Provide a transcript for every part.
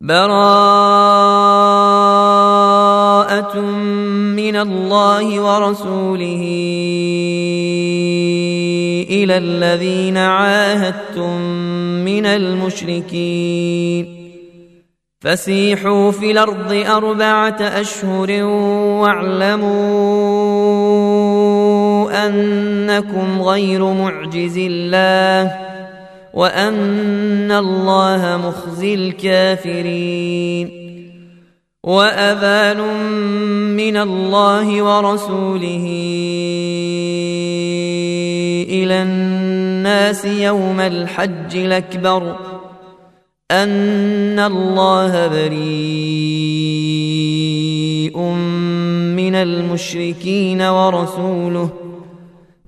براءة من الله ورسوله إلى الذين عاهدتم من المشركين. فسيحوا في الأرض أربعة أشهر واعلموا أنكم غير معجز الله. وان الله مخزي الكافرين واذان من الله ورسوله إلى الناس يوم الحج الاكبر ان الله بريء من المشركين ورسوله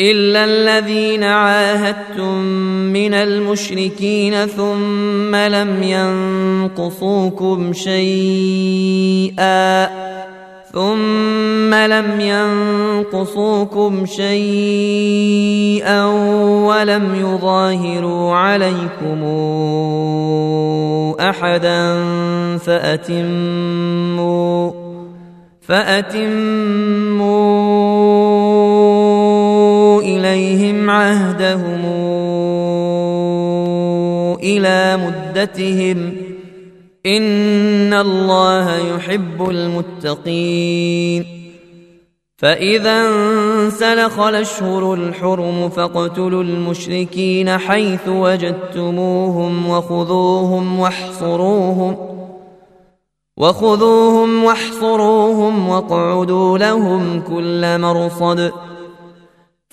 الا الذين عاهدتم من المشركين ثم لم ينقصوكم شيئا ثم لم ينقصوكم شيئا ولم يظاهروا عليكم احدا فاتموا فاتموا مدتهم إن الله يحب المتقين. فإذا انسلخ الأشهر الحرم فاقتلوا المشركين حيث وجدتموهم وخذوهم واحصروهم وخذوهم واحصروهم واقعدوا لهم كل مرصد.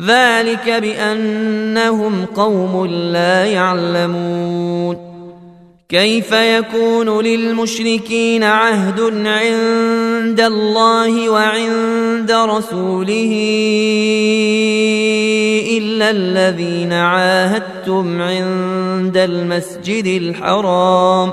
ذلك بأنهم قوم لا يعلمون. كيف يكون للمشركين عهد عند الله وعند رسوله إلا الذين عاهدتم عند المسجد الحرام؟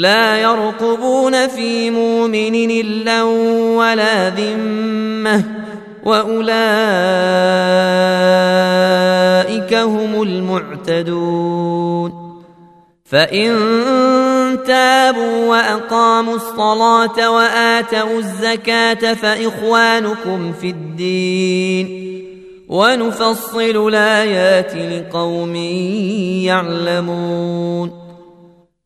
لا يرقبون في مؤمن إلا ولا ذمة وأولئك هم المعتدون. فإن تابوا وأقاموا الصلاة وآتوا الزكاة فإخوانكم في الدين. ونفصل الآيات لقوم يعلمون.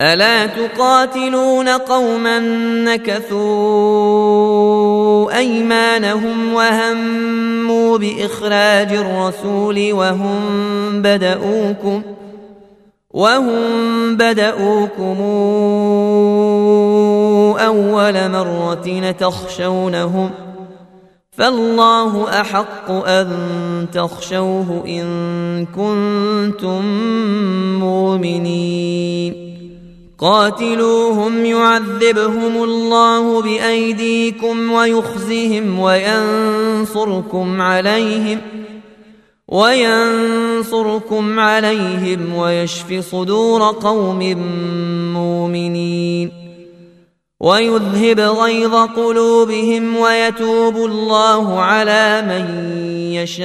ألا تقاتلون قوما نكثوا أيمانهم وهموا بإخراج الرسول وهم بدؤوكم وهم بدؤوكم أول مرة تخشونهم فالله أحق أن تخشوه إن كنتم مؤمنين قاتلوهم يعذبهم الله بأيديكم ويخزهم وينصركم عليهم وينصركم عليهم ويشف صدور قوم مؤمنين ويذهب غيظ قلوبهم ويتوب الله على من يشاء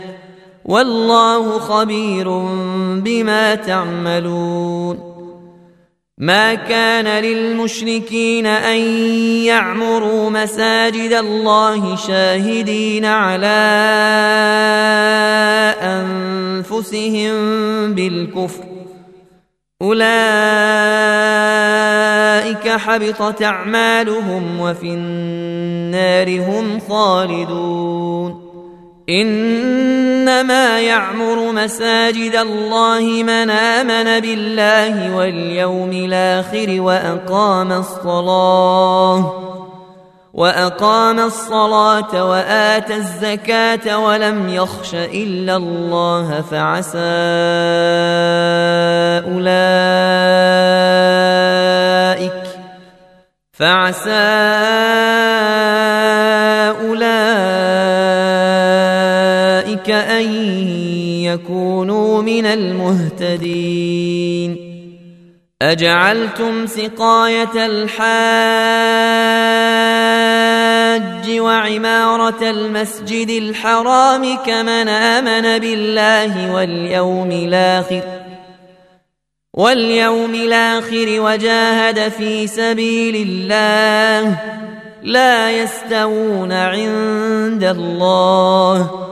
والله خبير بما تعملون. ما كان للمشركين أن يعمروا مساجد الله شاهدين على أنفسهم بالكفر. أولئك حبطت أعمالهم وفي النار هم خالدون. إنما يعمر مساجد الله من امن بالله واليوم الآخر وأقام الصلاة وأقام الصلاة وآتى الزكاة ولم يخش إلا الله فعسى أولئك فعسى اولئك ان يكونوا من المهتدين اجعلتم سقايه الحاج وعماره المسجد الحرام كمن امن بالله واليوم الآخر واليوم الآخر وجاهد في سبيل الله لا يستوون عند الله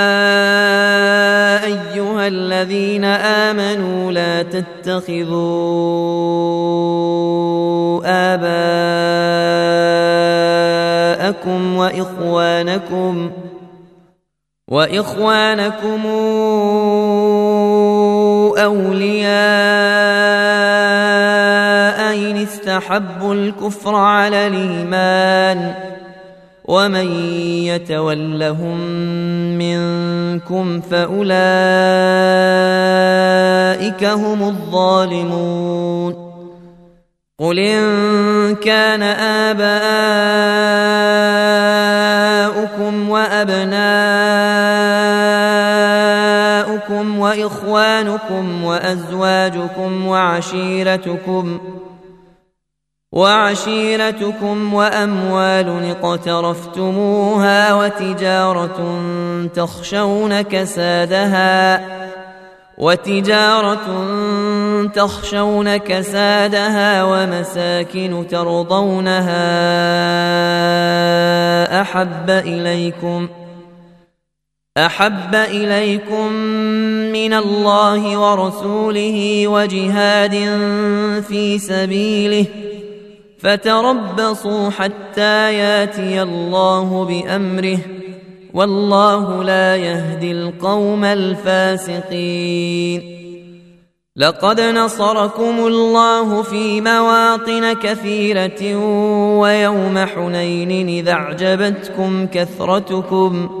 الذين آمنوا لا تتخذوا آباءكم وإخوانكم وإخوانكم أولياء إن استحبوا الكفر على الإيمان ومن يتولهم منكم فاولئك هم الظالمون قل ان كان اباؤكم وابناؤكم واخوانكم وازواجكم وعشيرتكم وعشيرتكم وأموال اقترفتموها وتجارة تخشون كسادها وتجارة تخشون كسادها ومساكن ترضونها أحب إليكم أحب إليكم من الله ورسوله وجهاد في سبيله فتربصوا حتى ياتي الله بأمره والله لا يهدي القوم الفاسقين. لقد نصركم الله في مواطن كثيرة ويوم حنين إذا أعجبتكم كثرتكم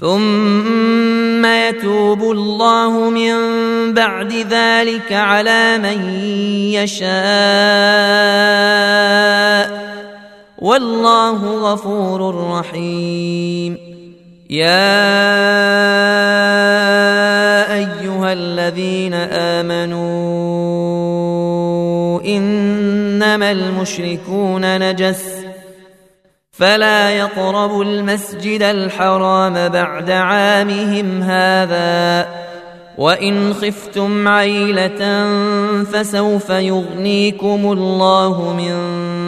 ثم يتوب الله من بعد ذلك على من يشاء. والله غفور رحيم. يا أيها الذين آمنوا ان إنما المشركون نجس. فلا يقربوا المسجد الحرام بعد عامهم هذا. وإن خفتم عيلة فسوف يغنيكم الله من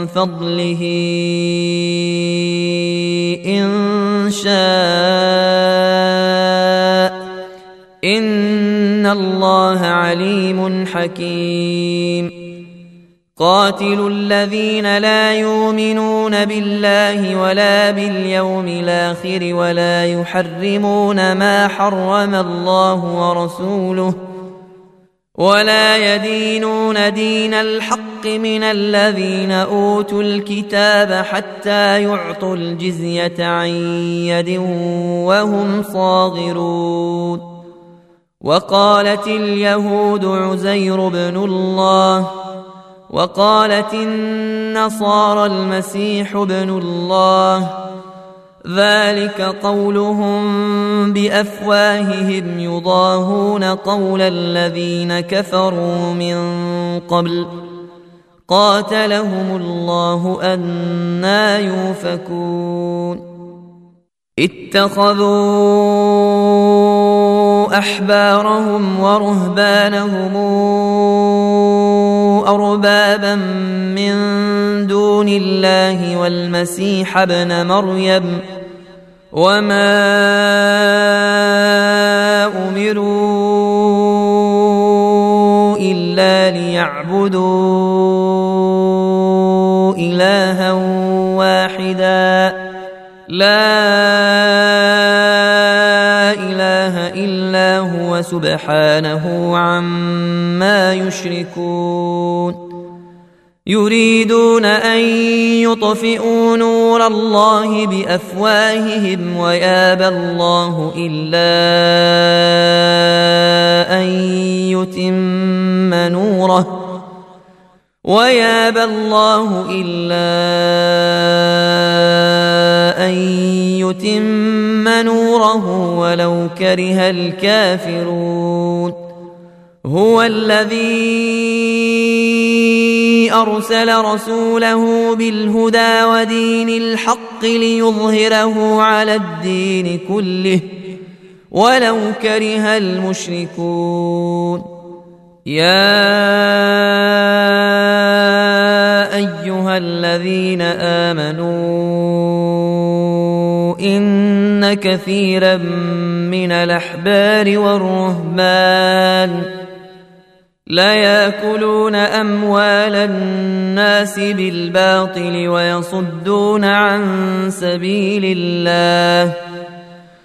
فضله إن شاء. إن الله عليم حكيم. قاتلوا الذين لا يؤمنون بالله ولا باليوم الآخر ولا يحرمون ما حرم الله ورسوله ولا يدينون دين الحق من الذين أوتوا الكتاب حتى يعطوا الجزية عن يد وهم صاغرون وقالت اليهود عزير بن الله وقالت النصارى المسيح ابن الله ذلك قولهم بأفواههم يضاهون قول الذين كفروا من قبل قاتلهم الله أنا يؤفكون اتخذوا أحبارهم ورهبانهم أربابا من دون الله والمسيح ابن مريم وما أمروا إلا ليعبدوا إلها واحدا. لا إلا هو سبحانه عما يشركون. يريدون أن يطفئوا نور الله بأفواههم ويابى الله إلا أن يتم نوره. ويابى الله إلا أن يتم نوره ولو كره الكافرون. هو الذي أرسل رسوله بالهدى ودين الحق ليظهره على الدين كله ولو كره المشركون. يا أيها الذين آمنوا إن كثيرا من الأحبار والرهبان ليأكلون أموال الناس بالباطل ويصدون عن سبيل الله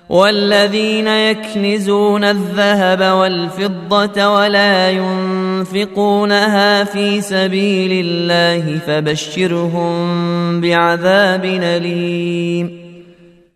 والذين يكنزون الذهب والفضة ولا ينفقونها في سبيل الله فبشرهم بعذاب أليم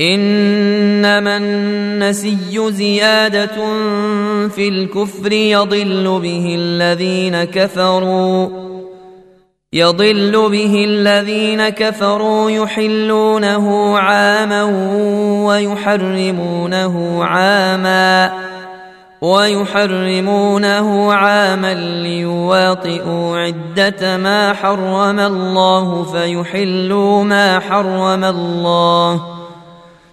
إنما النسي زيادة في الكفر يضل به الذين كفروا يضل به الذين كفروا يحلونه عاما ويحرمونه عاما ويحرمونه عاما ليواطئوا عدة ما حرم الله فيحلوا ما حرم الله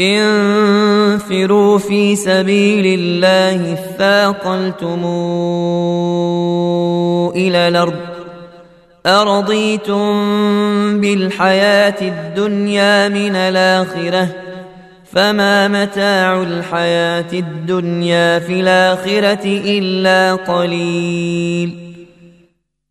انفروا في سبيل الله اثاقلتم إلى الأرض أرضيتم بالحياة الدنيا من الآخرة فما متاع الحياة الدنيا في الآخرة إلا قليل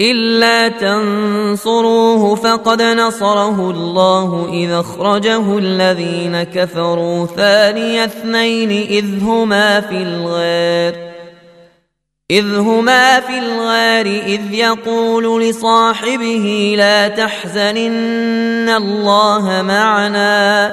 إلا تنصروه فقد نصره الله إذا أخرجه الذين كفروا ثاني اثنين إذ هما في الغار إذ هما في الغار إذ يقول لصاحبه لا تحزن إن الله معنا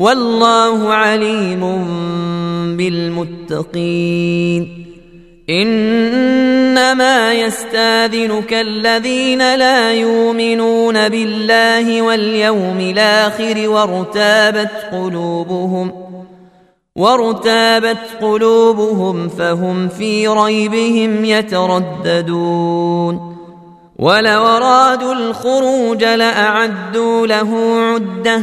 والله عليم بالمتقين. إنما يستاذنك الذين لا يؤمنون بالله واليوم الآخر وارتابت قلوبهم وارتابت قلوبهم فهم في ريبهم يترددون. ولو أرادوا الخروج لأعدوا له عدة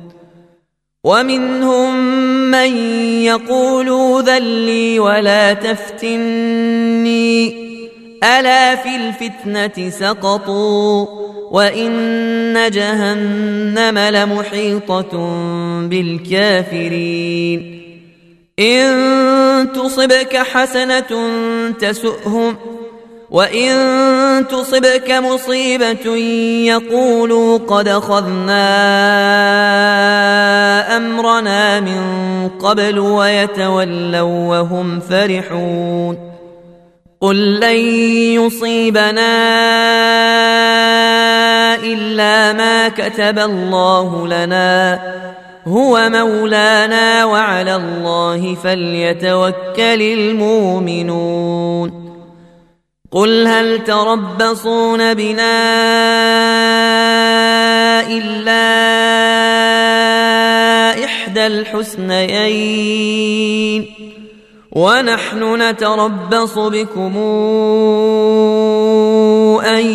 ومنهم من يقول ذلي ولا تفتني. ألا في الفتنة سقطوا وإن جهنم لمحيطة بالكافرين. إن تصبك حسنة تسؤهم وان تصبك مصيبه يقولوا قد اخذنا امرنا من قبل ويتولوا وهم فرحون قل لن يصيبنا الا ما كتب الله لنا هو مولانا وعلى الله فليتوكل المؤمنون قل هل تربصون بنا الا احدى الحسنيين ونحن نتربص بكم ان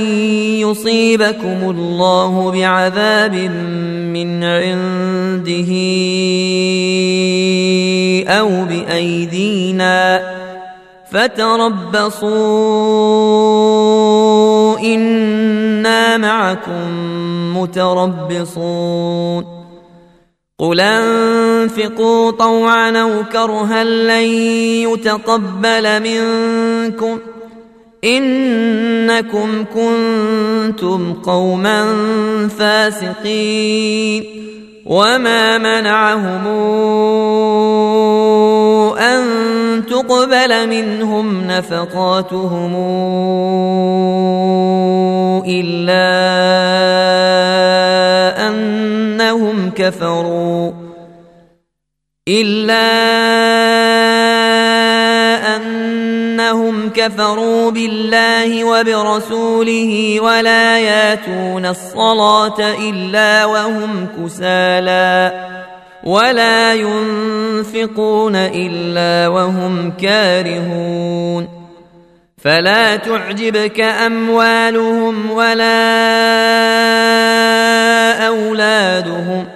يصيبكم الله بعذاب من عنده أو بايدينا فتربصوا. إنا معكم متربصون. قل أنفقوا طوعا أو كرها لن يتقبل منكم. إنكم كنتم قوما فاسقين. وما منعهم ان تقبل منهم نفقاتهم الا انهم كفروا انهم كفروا بالله وبرسوله ولا ياتون الصلاة إلا وهم كسالى ولا ينفقون إلا وهم كارهون فلا تعجبك أموالهم ولا أولادهم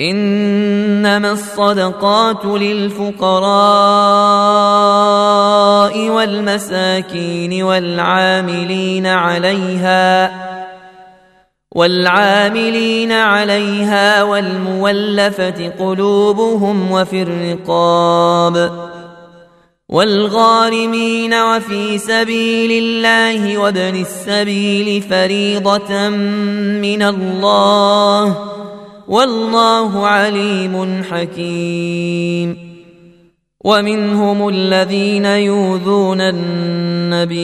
إنما الصدقات للفقراء والمساكين والعاملين عليها والعاملين عليها والمولفة قلوبهم وفي الرقاب والغارمين وفي سبيل الله وابن السبيل فريضة من الله والله عليم حكيم. ومنهم الذين يؤذون النبي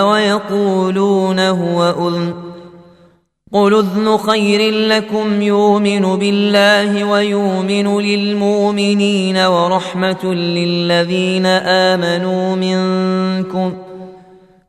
ويقولون هو أذن. قل أذن خير لكم يؤمن بالله ويؤمن للمؤمنين ورحمة للذين آمنوا منكم.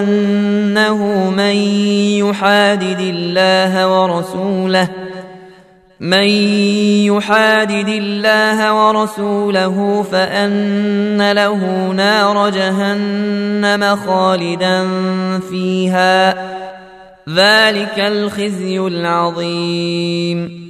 أنه من يحادد الله ورسوله من يحادد الله ورسوله فأن له نار جهنم خالدا فيها. ذلك الخزي العظيم.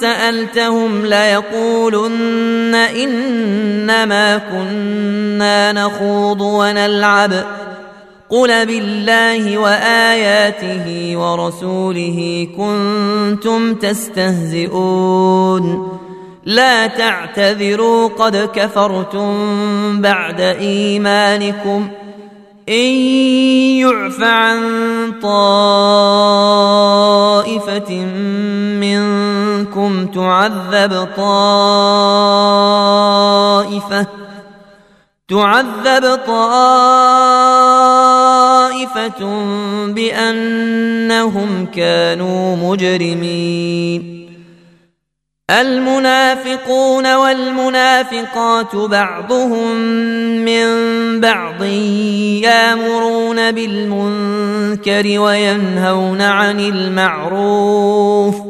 سألتهم ليقولن إنما كنا نخوض ونلعب. قل بالله وآياته ورسوله كنتم تستهزئون. لا تعتذروا قد كفرتم بعد إيمانكم. إن يعف عن طائفة منكم تعذب طائفة تعذب طائفة بأنهم كانوا مجرمين. المنافقون والمنافقات بعضهم من بعض يامرون بالمنكر وينهون عن المعروف.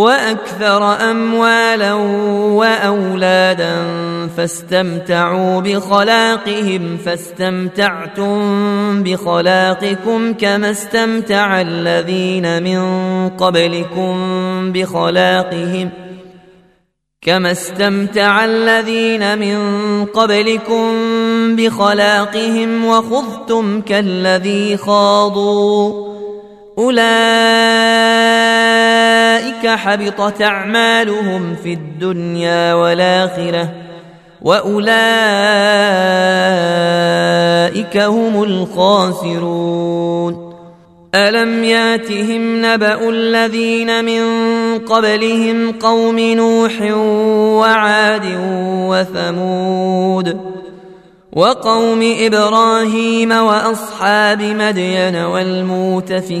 وأكثر أموالا وأولادا فاستمتعوا بخلاقهم فاستمتعتم بخلاقكم كما استمتع الذين من قبلكم بخلاقهم كما استمتع الذين من قبلكم بخلاقهم وخذتم كالذي خاضوا أولئك ذلك حبطت اعمالهم في الدنيا والاخره واولئك هم الخاسرون الم ياتهم نبا الذين من قبلهم قوم نوح وعاد وثمود وقوم إبراهيم واصحاب مدين والمؤتفكات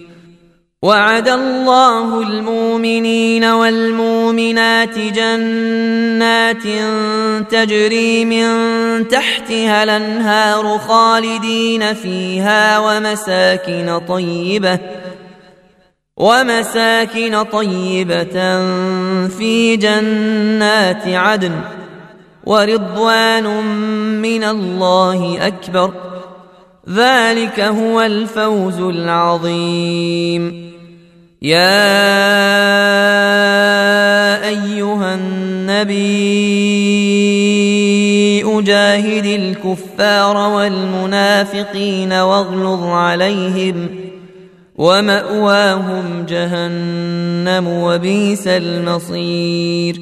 وعد الله المؤمنين والمؤمنات جنات تجري من تحتها الأنهار خالدين فيها ومساكن طيبة ومساكن طيبة في جنات عدن ورضوان من الله أكبر ذلك هو الفوز العظيم. يا أيها النبي أجاهد الكفار والمنافقين واغلظ عليهم ومأواهم جهنم وبئس المصير.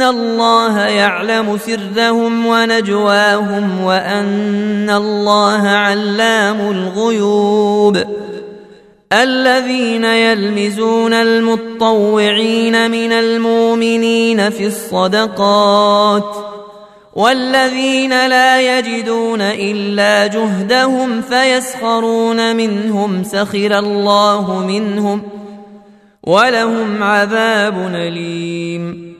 ان الله يعلم سرهم ونجواهم وان الله علام الغيوب الذين يلمزون المطوعين من المؤمنين في الصدقات والذين لا يجدون الا جهدهم فيسخرون منهم سخر الله منهم ولهم عذاب اليم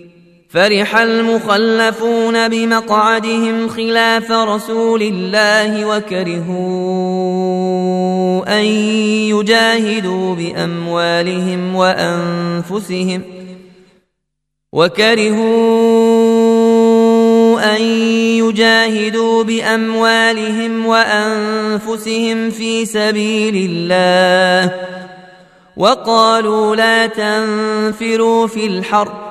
فرح المخلفون بمقعدهم خلاف رسول الله وكرهوا أن يجاهدوا بأموالهم وأنفسهم وكرهوا أن يجاهدوا بأموالهم وأنفسهم في سبيل الله وقالوا لا تنفروا في الحرب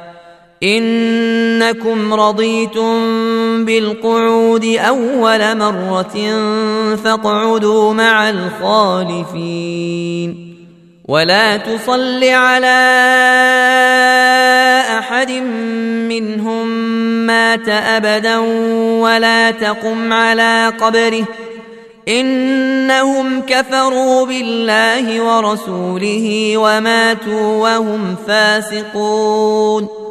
إنكم رضيتم بالقعود أول مرة فاقعدوا مع الخالفين. ولا تصل على أحد منهم مات أبدا ولا تقم على قبره. إنهم كفروا بالله ورسوله وماتوا وهم فاسقون.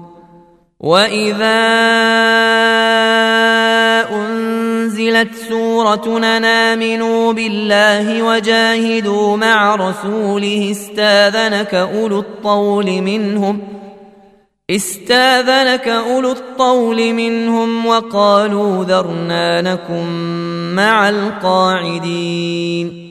واذا انزلت سوره امنوا بالله وجاهدوا مع رسوله استاذنك اولو الطول منهم استاذنك اولو الطول منهم وقالوا ذرنا نكن مع القاعدين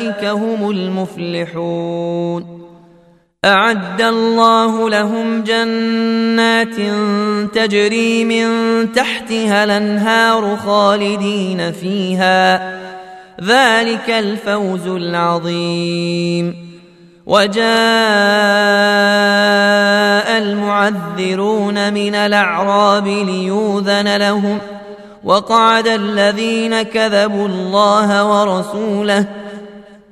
واولئك هم المفلحون. أعد الله لهم جنات تجري من تحتها الأنهار خالدين فيها. ذلك الفوز العظيم. وجاء المعذرون من الأعراب ليوذن لهم. وقعد الذين كذبوا الله ورسوله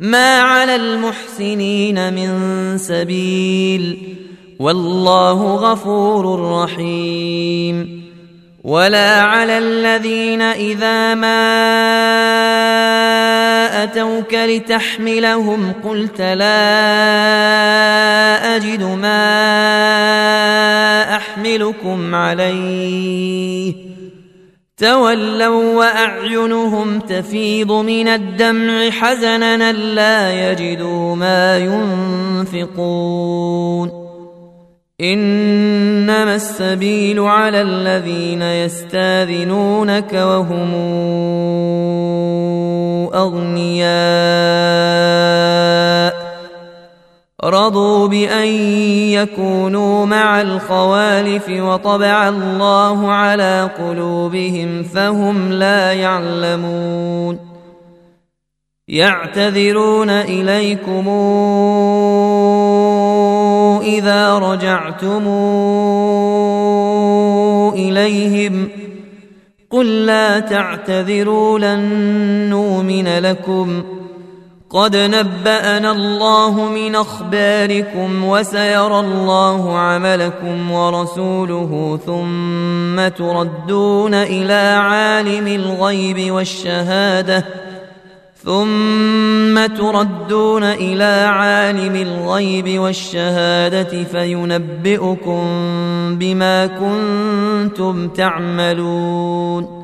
ما على المحسنين من سبيل والله غفور رحيم. ولا على الذين إذا ما أتوك لتحملهم قلت لا أجد ما أحملكم عليه. تولوا وأعينهم تفيض من الدمع حزنا لا يجدوا ما ينفقون. إنما السبيل على الذين يستاذنونك وهم أغنياء. رضوا بأن يكونوا مع الخوالف وطبع الله على قلوبهم فهم لا يعلمون. يعتذرون إليكم إذا رجعتم إليهم. قل لا تعتذروا لن نؤمن لكم. قد نبأنا الله من أخباركم وسيرى الله عملكم ورسوله ثم تردون إلى عالم الغيب والشهادة ثم تردون إلى عالم الغيب والشهادة فينبئكم بما كنتم تعملون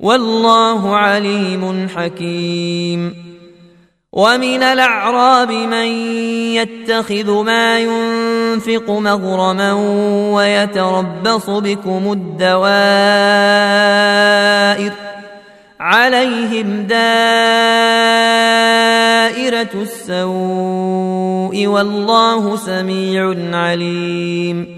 والله عليم حكيم. ومن الأعراب من يتخذ ما ينفق مغرما ويتربص بكم الدوائر عليهم دائرة السوء والله سميع عليم.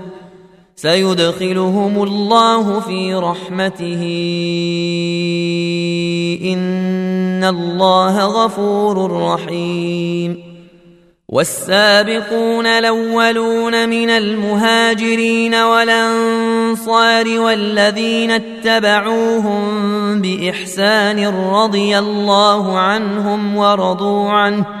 سيدخلهم الله في رحمته. إن الله غفور رحيم. والسابقون الأولون من المهاجرين والأنصار والذين اتبعوهم بإحسان رضي الله عنهم ورضوا عنه.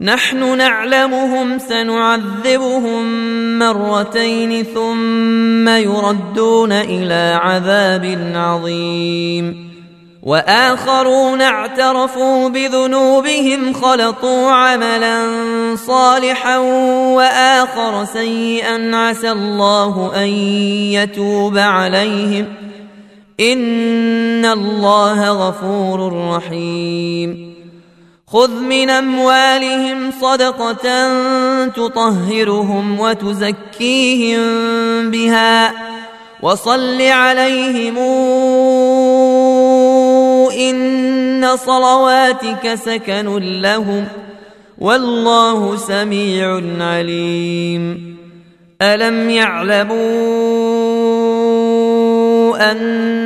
نحن نعلمهم سنعذبهم مرتين ثم يردون إلى عذاب عظيم. وآخرون اعترفوا بذنوبهم خلطوا عملا صالحا وآخر سيئا عسى الله أن يتوب عليهم. إن الله غفور رحيم. خذ من أموالهم صدقة تطهرهم وتزكيهم بها وصل عليهم إن صلواتك سكن لهم والله سميع عليم. ألم يعلموا أن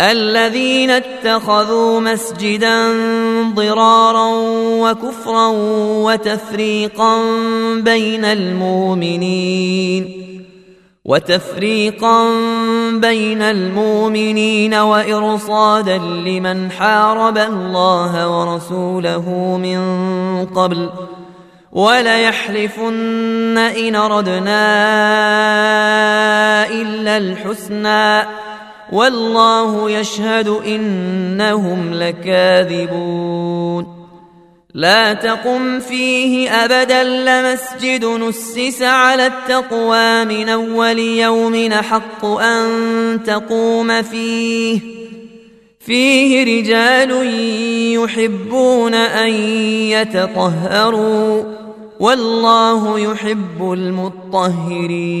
الذين اتخذوا مسجدا ضرارا وكفرا وتفريقا بين المؤمنين وتفريقا بين المؤمنين وإرصادا لمن حارب الله ورسوله من قبل وليحلفن إن ردنا إلا الحسنى والله يشهد إنهم لكاذبون. لا تقم فيه أبدا لمسجد نسس على التقوى من أول يوم حق أن تقوم فيه. فيه رجال يحبون أن يتطهروا والله يحب المطهرين.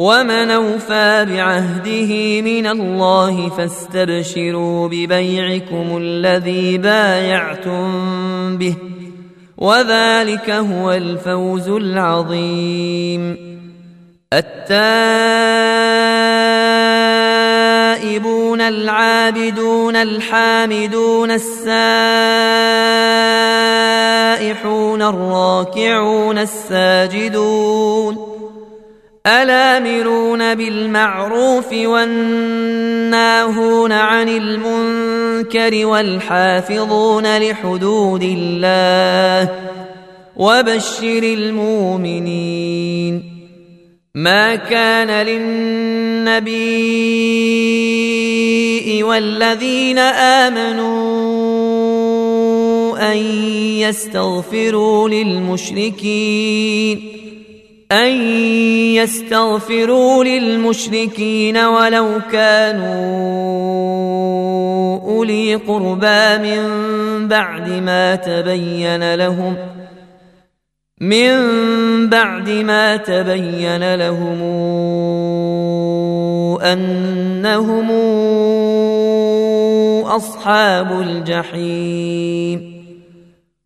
ومن أوفى بعهده من الله فاستبشروا ببيعكم الذي بايعتم به وذلك هو الفوز العظيم. التائبون العابدون الحامدون السائحون الراكعون الساجدون الآمرون بالمعروف والناهون عن المنكر والحافظون لحدود الله وبشر المؤمنين ما كان للنبي والذين آمنوا أن يستغفروا للمشركين أن يستغفروا للمشركين ولو كانوا أولي قربى من بعد ما تبين لهم من بعد ما تبين لهم أنهم أصحاب الجحيم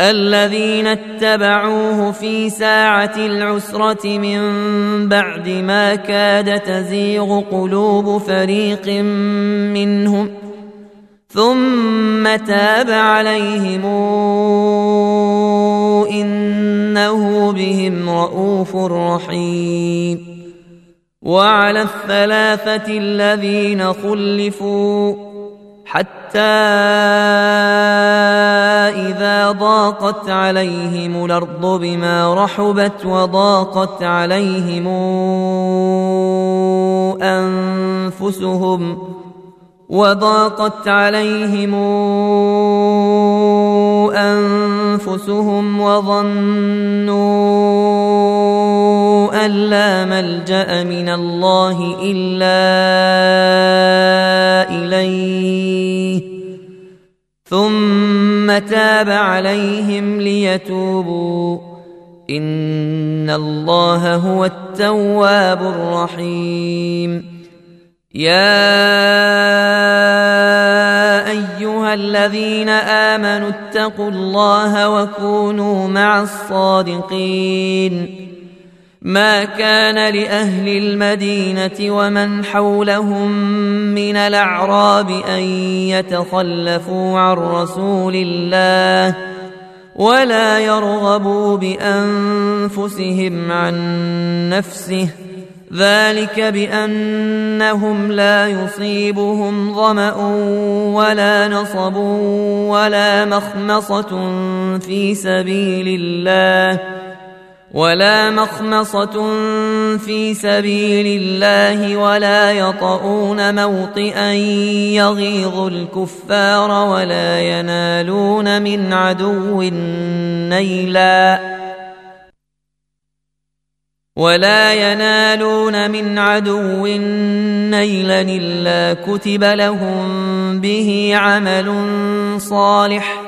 الذين اتبعوه في ساعة العسرة من بعد ما كاد تزيغ قلوب فريق منهم ثم تاب عليهم إنه بهم رءوف رحيم وعلى الثلاثة الذين خلفوا حتى إذا ضاقت عليهم الأرض بما رحبت وضاقت عليهم أنفسهم وضاقت عليهم أنفسهم وظنوا أن لا ملجأ من الله إلا إليه. ثم تاب عليهم ليتوبوا. إن الله هو التواب الرحيم. يا أيها الذين آمنوا اتقوا الله وكونوا مع الصادقين. ما كان لأهل المدينة ومن حولهم من الأعراب أن يتخلفوا عن رسول الله ولا يرغبوا بأنفسهم عن نفسه. ذلك بأنهم لا يصيبهم ظمأ ولا نصب ولا مخمصة في سبيل الله. ولا مخمصة في سبيل الله ولا يطؤون موطئا يغيظ الكفار ولا ينالون من عدو نيلاً ولا ينالون من عدو نيلا إلا كتب لهم به عمل صالح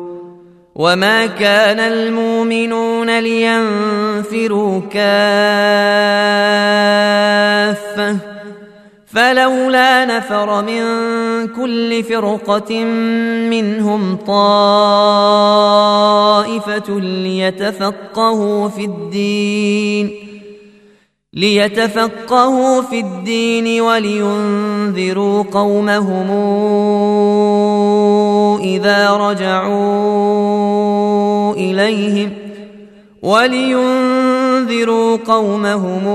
وما كان المؤمنون لينفروا كافة فلولا نفر من كل فرقة منهم طائفة ليتفقهوا في الدين ليتفقهوا في الدين ولينذروا قومهم إذا رجعوا إليهم ولينذروا قومهم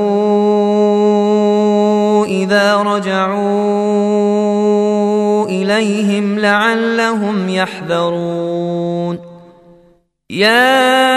إذا رجعوا إليهم لعلهم يحذرون. يا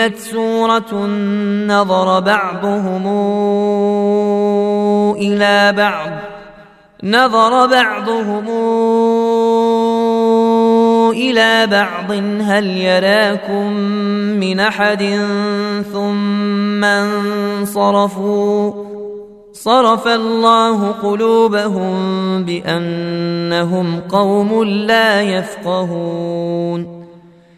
انزلت سورة نظر بعضهم إلى بعض. نظر بعضهم إلى بعض. هل يراكم من أحد؟ ثم انصرفوا. صرف الله قلوبهم بأنهم قوم لا يفقهون.